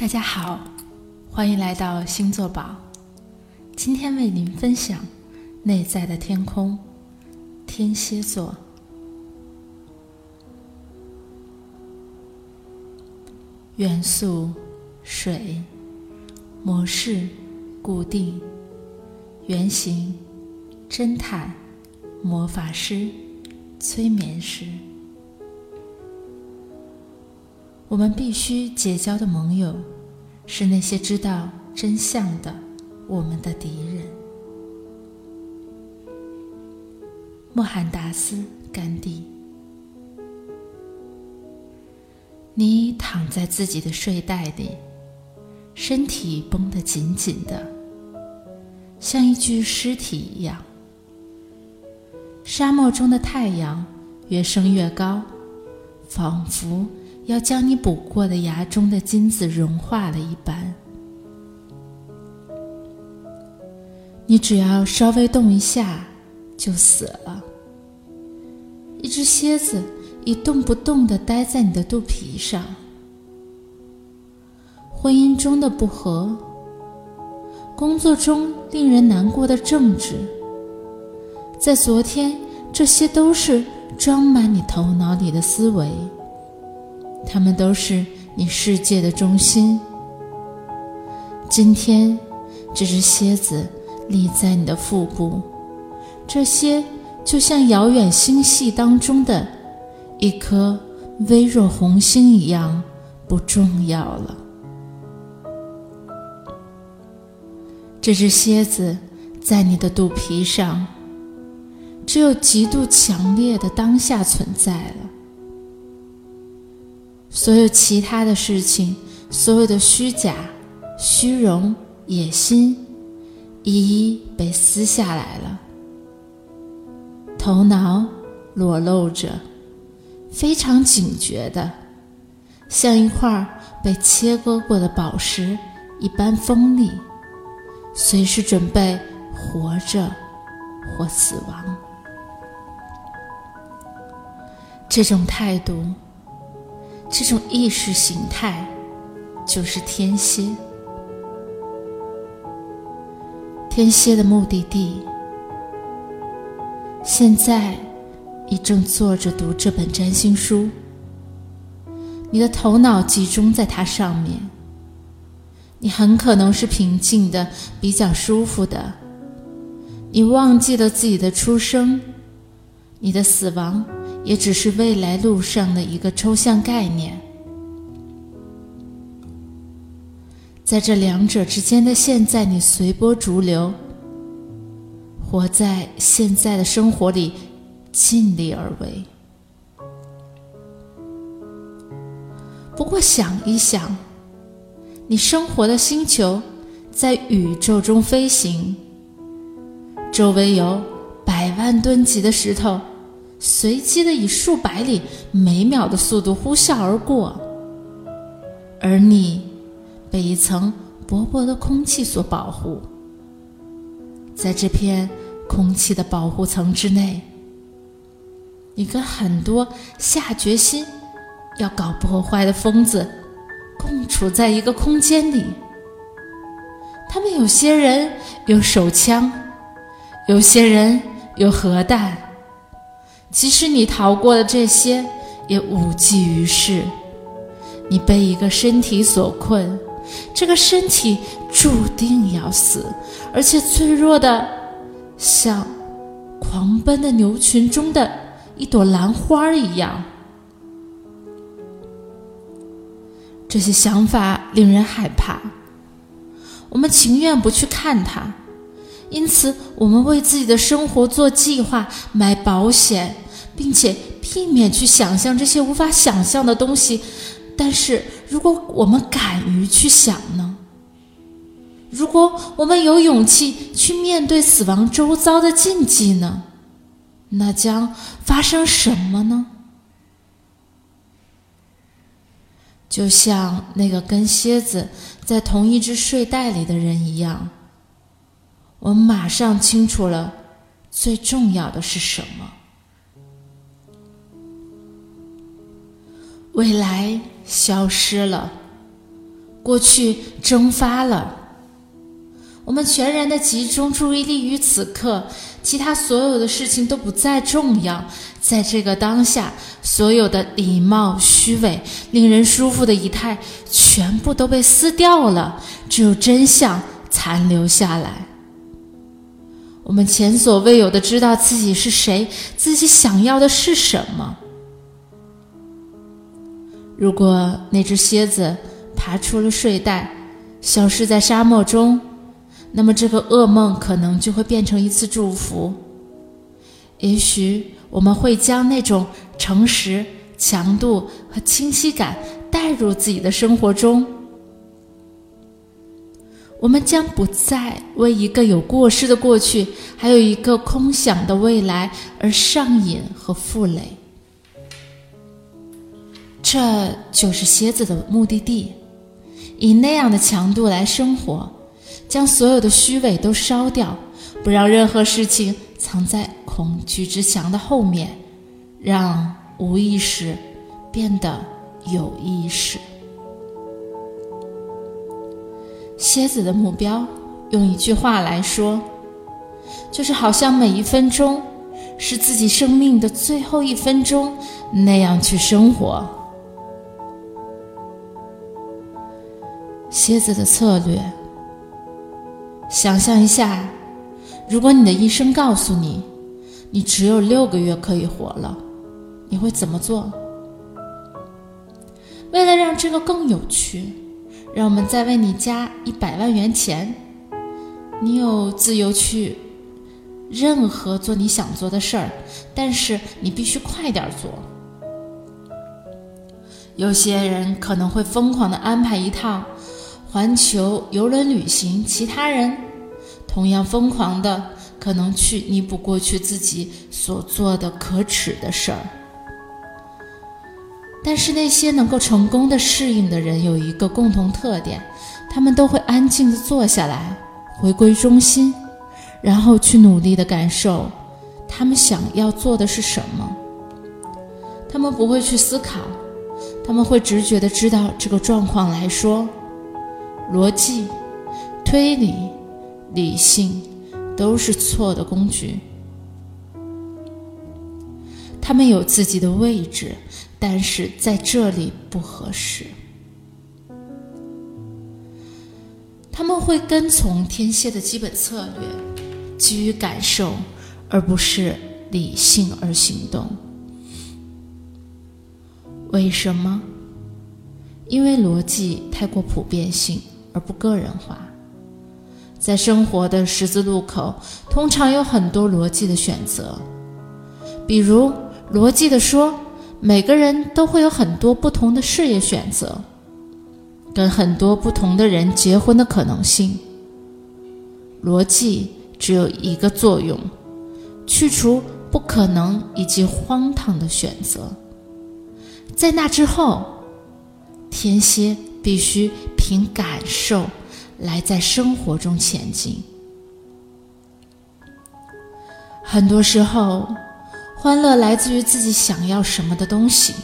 大家好，欢迎来到星座宝。今天为您分享内在的天空，天蝎座。元素：水，模式：固定，原型：侦探、魔法师、催眠师。我们必须结交的盟友，是那些知道真相的我们的敌人。莫罕达斯·甘地。你躺在自己的睡袋里，身体绷得紧紧的，像一具尸体一样。沙漠中的太阳越升越高，仿佛……要将你补过的牙中的金子融化了一般，你只要稍微动一下就死了。一只蝎子一动不动地待在你的肚皮上。婚姻中的不和，工作中令人难过的政治，在昨天，这些都是装满你头脑里的思维。他们都是你世界的中心。今天，这只蝎子立在你的腹部，这些就像遥远星系当中的一颗微弱红星一样不重要了。这只蝎子在你的肚皮上，只有极度强烈的当下存在了。所有其他的事情，所有的虚假、虚荣、野心，一一被撕下来了。头脑裸露着，非常警觉的，像一块被切割过的宝石一般锋利，随时准备活着或死亡。这种态度。这种意识形态就是天蝎。天蝎的目的地，现在你正坐着读这本占星书，你的头脑集中在它上面。你很可能是平静的，比较舒服的。你忘记了自己的出生，你的死亡。也只是未来路上的一个抽象概念，在这两者之间的现在，你随波逐流，活在现在的生活里，尽力而为。不过想一想，你生活的星球在宇宙中飞行，周围有百万吨级的石头。随机的以数百里每秒的速度呼啸而过，而你被一层薄薄的空气所保护。在这片空气的保护层之内，你跟很多下决心要搞破坏的疯子共处在一个空间里。他们有些人有手枪，有些人有核弹。即使你逃过了这些，也无济于事。你被一个身体所困，这个身体注定要死，而且脆弱的像狂奔的牛群中的一朵兰花一样。这些想法令人害怕，我们情愿不去看它。因此，我们为自己的生活做计划、买保险，并且避免去想象这些无法想象的东西。但是，如果我们敢于去想呢？如果我们有勇气去面对死亡周遭的禁忌呢？那将发生什么呢？就像那个跟蝎子在同一只睡袋里的人一样。我们马上清楚了，最重要的是什么？未来消失了，过去蒸发了。我们全然的集中注意力于此刻，其他所有的事情都不再重要。在这个当下，所有的礼貌、虚伪、令人舒服的仪态，全部都被撕掉了，只有真相残留下来。我们前所未有的知道自己是谁，自己想要的是什么。如果那只蝎子爬出了睡袋，消失在沙漠中。那么，这个噩梦可能就会变成一次祝福。也许我们会将那种诚实、强度和清晰感带入自己的生活中。我们将不再为一个有过失的过去，还有一个空想的未来而上瘾和负累。这就是蝎子的目的地，以那样的强度来生活。将所有的虚伪都烧掉，不让任何事情藏在恐惧之墙的后面，让无意识变得有意识。蝎子的目标，用一句话来说，就是好像每一分钟是自己生命的最后一分钟那样去生活。蝎子的策略。想象一下，如果你的医生告诉你，你只有六个月可以活了，你会怎么做？为了让这个更有趣，让我们再为你加一百万元钱。你有自由去任何做你想做的事儿，但是你必须快点做。有些人可能会疯狂的安排一趟。环球游轮旅行，其他人同样疯狂的可能去弥补过去自己所做的可耻的事儿。但是那些能够成功的适应的人有一个共同特点，他们都会安静的坐下来，回归中心，然后去努力的感受他们想要做的是什么。他们不会去思考，他们会直觉的知道这个状况来说。逻辑、推理、理性都是错的工具。他们有自己的位置，但是在这里不合适。他们会跟从天蝎的基本策略，基于感受，而不是理性而行动。为什么？因为逻辑太过普遍性。而不个人化，在生活的十字路口，通常有很多逻辑的选择。比如，逻辑的说，每个人都会有很多不同的事业选择，跟很多不同的人结婚的可能性。逻辑只有一个作用：去除不可能以及荒唐的选择。在那之后，天蝎。必须凭感受来在生活中前进。很多时候，欢乐来自于自己想要什么的东西，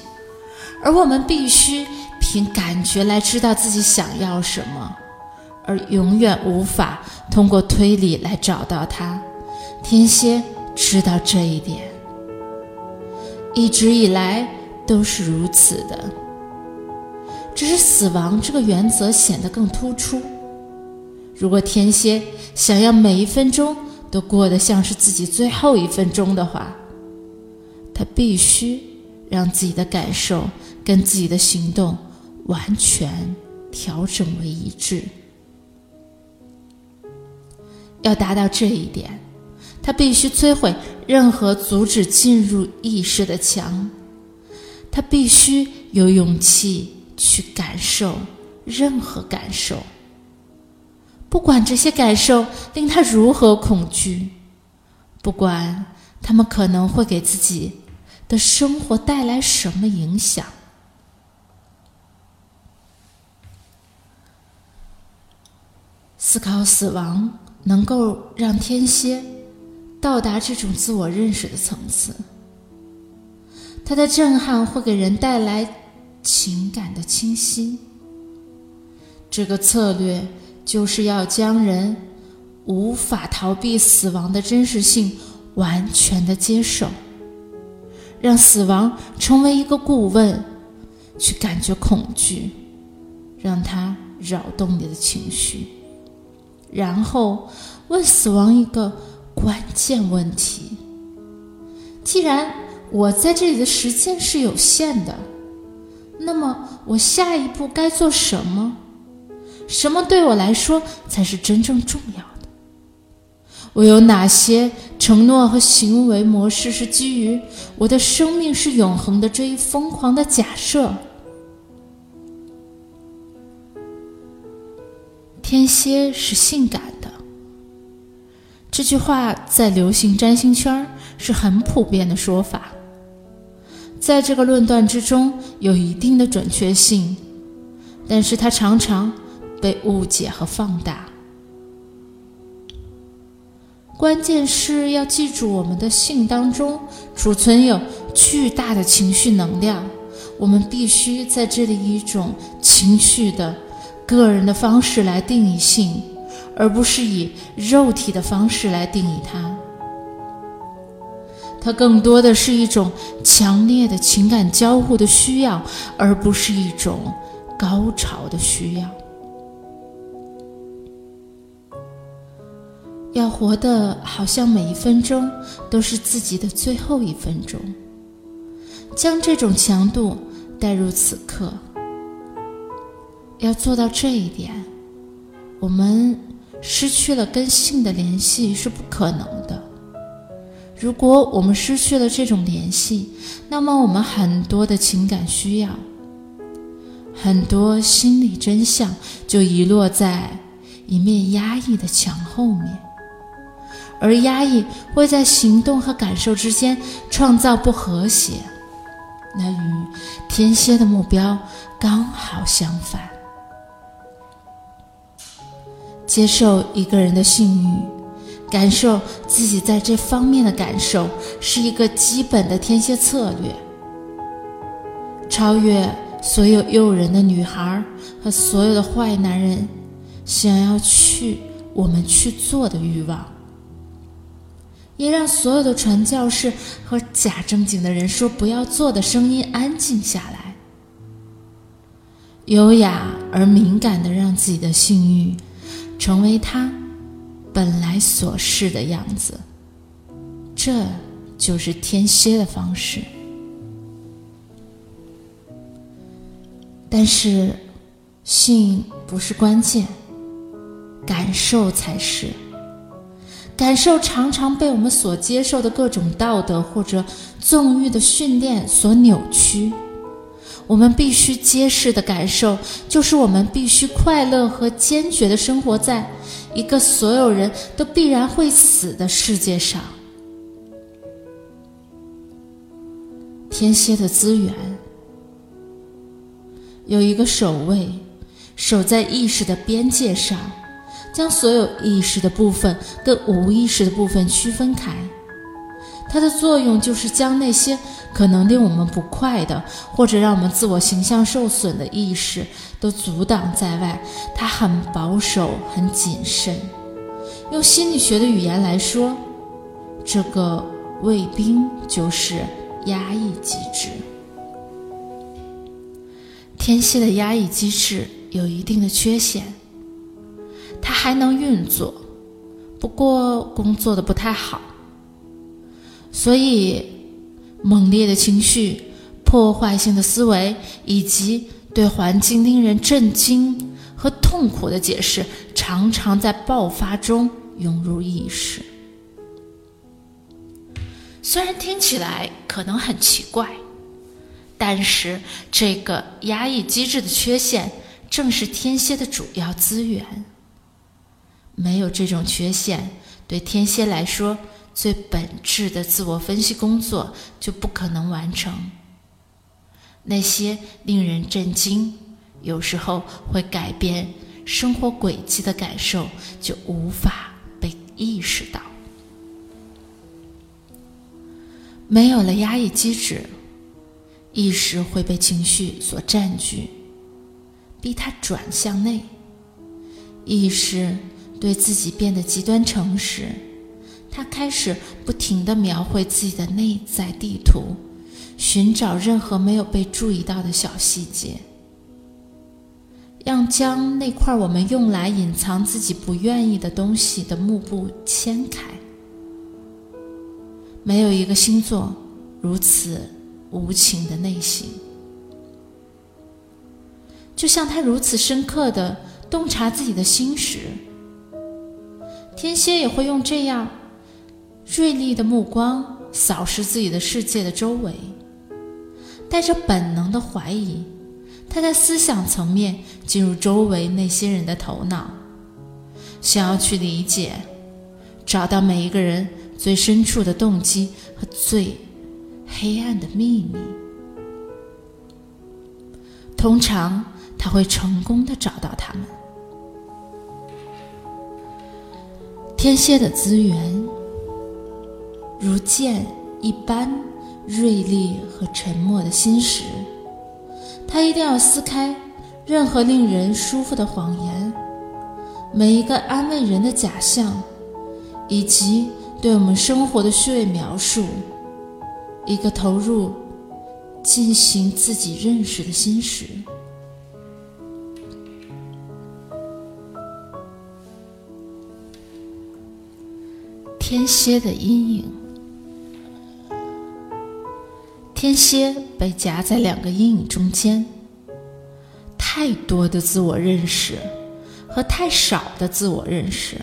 而我们必须凭感觉来知道自己想要什么，而永远无法通过推理来找到它。天蝎知道这一点，一直以来都是如此的。只是死亡这个原则显得更突出。如果天蝎想要每一分钟都过得像是自己最后一分钟的话，他必须让自己的感受跟自己的行动完全调整为一致。要达到这一点，他必须摧毁任何阻止进入意识的墙。他必须有勇气。去感受任何感受，不管这些感受令他如何恐惧，不管他们可能会给自己的生活带来什么影响。思考死亡能够让天蝎到达这种自我认识的层次，它的震撼会给人带来。情感的清晰，这个策略就是要将人无法逃避死亡的真实性完全的接受，让死亡成为一个顾问，去感觉恐惧，让它扰动你的情绪，然后问死亡一个关键问题：既然我在这里的时间是有限的。那么我下一步该做什么？什么对我来说才是真正重要？我有哪些承诺和行为模式是基于我的生命是永恒的这一疯狂的假设？天蝎是性感的，这句话在流行占星圈是很普遍的说法。在这个论断之中有一定的准确性，但是它常常被误解和放大。关键是要记住，我们的性当中储存有巨大的情绪能量，我们必须在这里以一种情绪的、个人的方式来定义性，而不是以肉体的方式来定义它。它更多的是一种强烈的情感交互的需要，而不是一种高潮的需要。要活得好像每一分钟都是自己的最后一分钟，将这种强度带入此刻。要做到这一点，我们失去了跟性的联系是不可能的。如果我们失去了这种联系，那么我们很多的情感需要、很多心理真相就遗落在一面压抑的墙后面，而压抑会在行动和感受之间创造不和谐，那与天蝎的目标刚好相反。接受一个人的性欲。感受自己在这方面的感受是一个基本的天蝎策略，超越所有诱人的女孩和所有的坏男人想要去我们去做的欲望，也让所有的传教士和假正经的人说不要做的声音安静下来，优雅而敏感的让自己的性欲成为他。本来所示的样子，这就是天蝎的方式。但是，性不是关键，感受才是。感受常常被我们所接受的各种道德或者纵欲的训练所扭曲。我们必须揭示的感受，就是我们必须快乐和坚决的生活在。一个所有人都必然会死的世界上，天蝎的资源有一个守卫，守在意识的边界上，将所有意识的部分跟无意识的部分区分开。它的作用就是将那些可能令我们不快的，或者让我们自我形象受损的意识都阻挡在外。它很保守，很谨慎。用心理学的语言来说，这个卫兵就是压抑机制。天蝎的压抑机制有一定的缺陷，它还能运作，不过工作的不太好。所以，猛烈的情绪、破坏性的思维，以及对环境令人震惊和痛苦的解释，常常在爆发中涌入意识。虽然听起来可能很奇怪，但是这个压抑机制的缺陷，正是天蝎的主要资源。没有这种缺陷，对天蝎来说。最本质的自我分析工作就不可能完成。那些令人震惊、有时候会改变生活轨迹的感受就无法被意识到。没有了压抑机制，意识会被情绪所占据，逼他转向内，意识对自己变得极端诚实，他开始不停地描绘自己的内在地图，寻找任何没有被注意到的小细节，让将那块我们用来隐藏自己不愿意的东西的幕布掀开。没有一个星座如此无情的内心。就像他如此深刻的洞察自己的心时，天蝎也会用这样锐利的目光扫视自己的世界的周围，带着本能的怀疑，他在思想层面进入周围那些人的头脑，想要去理解，找到每一个人最深处的动机和最黑暗的秘密，通常。他会成功的找到他们。天蝎的资源如剑一般锐利和沉默的心石，他一定要撕开任何令人舒服的谎言，每一个安慰人的假象，以及对我们生活的虚伪描述，一个投入进行自己认识的心石。天蝎的阴影，天蝎被夹在两个阴影中间，太多的自我认识和太少的自我认识，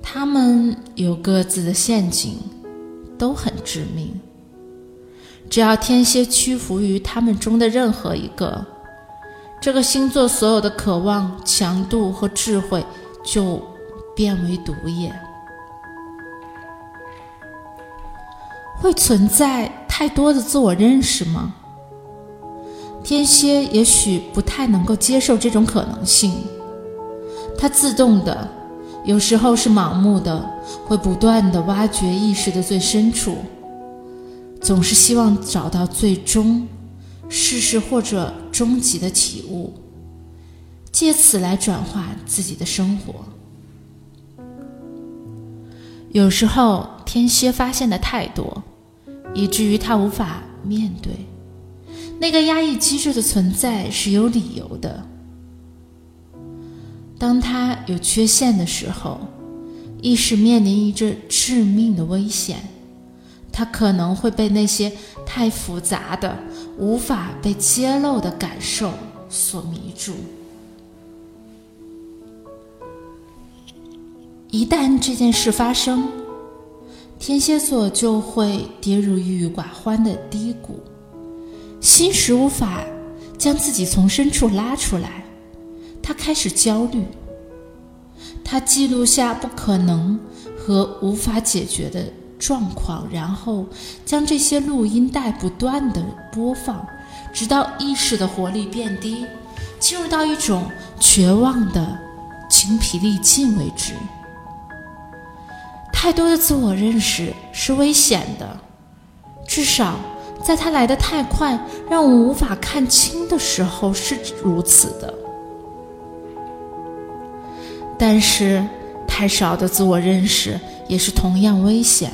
他们有各自的陷阱，都很致命。只要天蝎屈服于他们中的任何一个，这个星座所有的渴望、强度和智慧就。变为毒液，会存在太多的自我认识吗？天蝎也许不太能够接受这种可能性，它自动的，有时候是盲目的，会不断的挖掘意识的最深处，总是希望找到最终事实或者终极的体悟，借此来转化自己的生活。有时候，天蝎发现的太多，以至于他无法面对那个压抑机制的存在是有理由的。当他有缺陷的时候，意识面临一阵致命的危险，他可能会被那些太复杂的、无法被揭露的感受所迷住。一旦这件事发生，天蝎座就会跌入郁郁寡欢的低谷，心时无法将自己从深处拉出来，他开始焦虑。他记录下不可能和无法解决的状况，然后将这些录音带不断的播放，直到意识的活力变低，进入到一种绝望的精疲力尽为止。太多的自我认识是危险的，至少在他来的太快，让我们无法看清的时候是如此的。但是，太少的自我认识也是同样危险，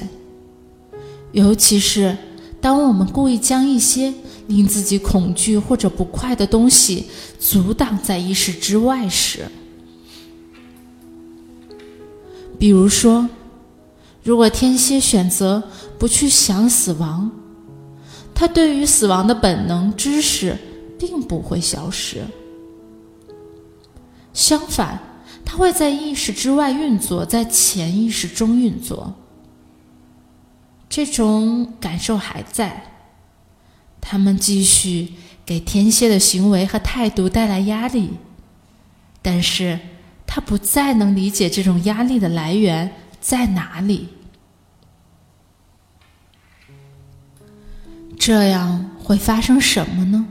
尤其是当我们故意将一些令自己恐惧或者不快的东西阻挡在意识之外时，比如说。如果天蝎选择不去想死亡，他对于死亡的本能知识并不会消失。相反，他会在意识之外运作，在潜意识中运作。这种感受还在，他们继续给天蝎的行为和态度带来压力，但是他不再能理解这种压力的来源。在哪里？这样会发生什么呢？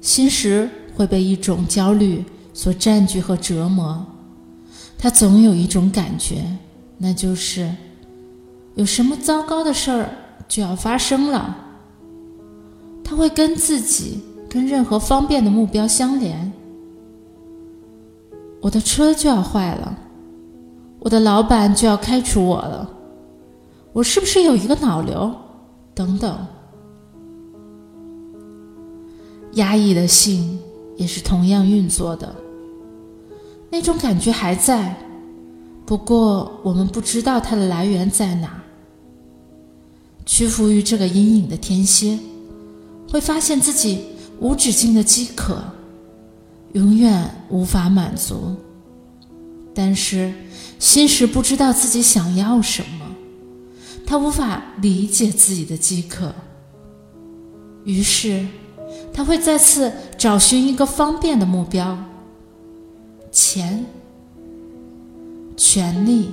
心石会被一种焦虑所占据和折磨，他总有一种感觉，那就是有什么糟糕的事儿就要发生了。他会跟自己、跟任何方便的目标相连。我的车就要坏了，我的老板就要开除我了，我是不是有一个脑瘤？等等。压抑的性也是同样运作的，那种感觉还在，不过我们不知道它的来源在哪。屈服于这个阴影的天蝎，会发现自己无止境的饥渴，永远无法满足。但是心时不知道自己想要什么，他无法理解自己的饥渴，于是。他会再次找寻一个方便的目标：钱、权力、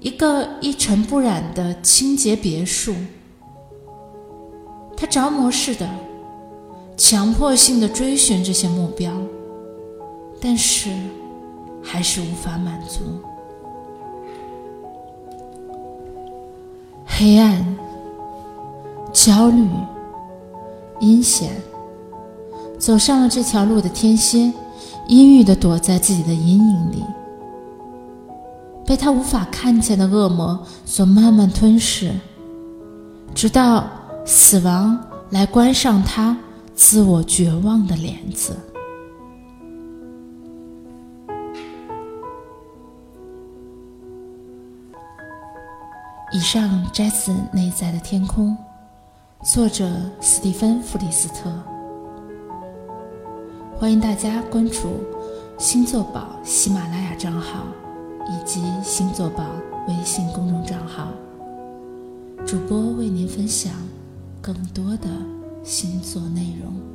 一个一尘不染的清洁别墅。他着魔似的、强迫性的追寻这些目标，但是还是无法满足。黑暗、焦虑。阴险，走上了这条路的天蝎，阴郁的躲在自己的阴影里，被他无法看见的恶魔所慢慢吞噬，直到死亡来关上他自我绝望的帘子。以上摘自《内在的天空》。作者斯蒂芬·弗里斯特，欢迎大家关注星座宝喜马拉雅账号以及星座宝微信公众账号，主播为您分享更多的星座内容。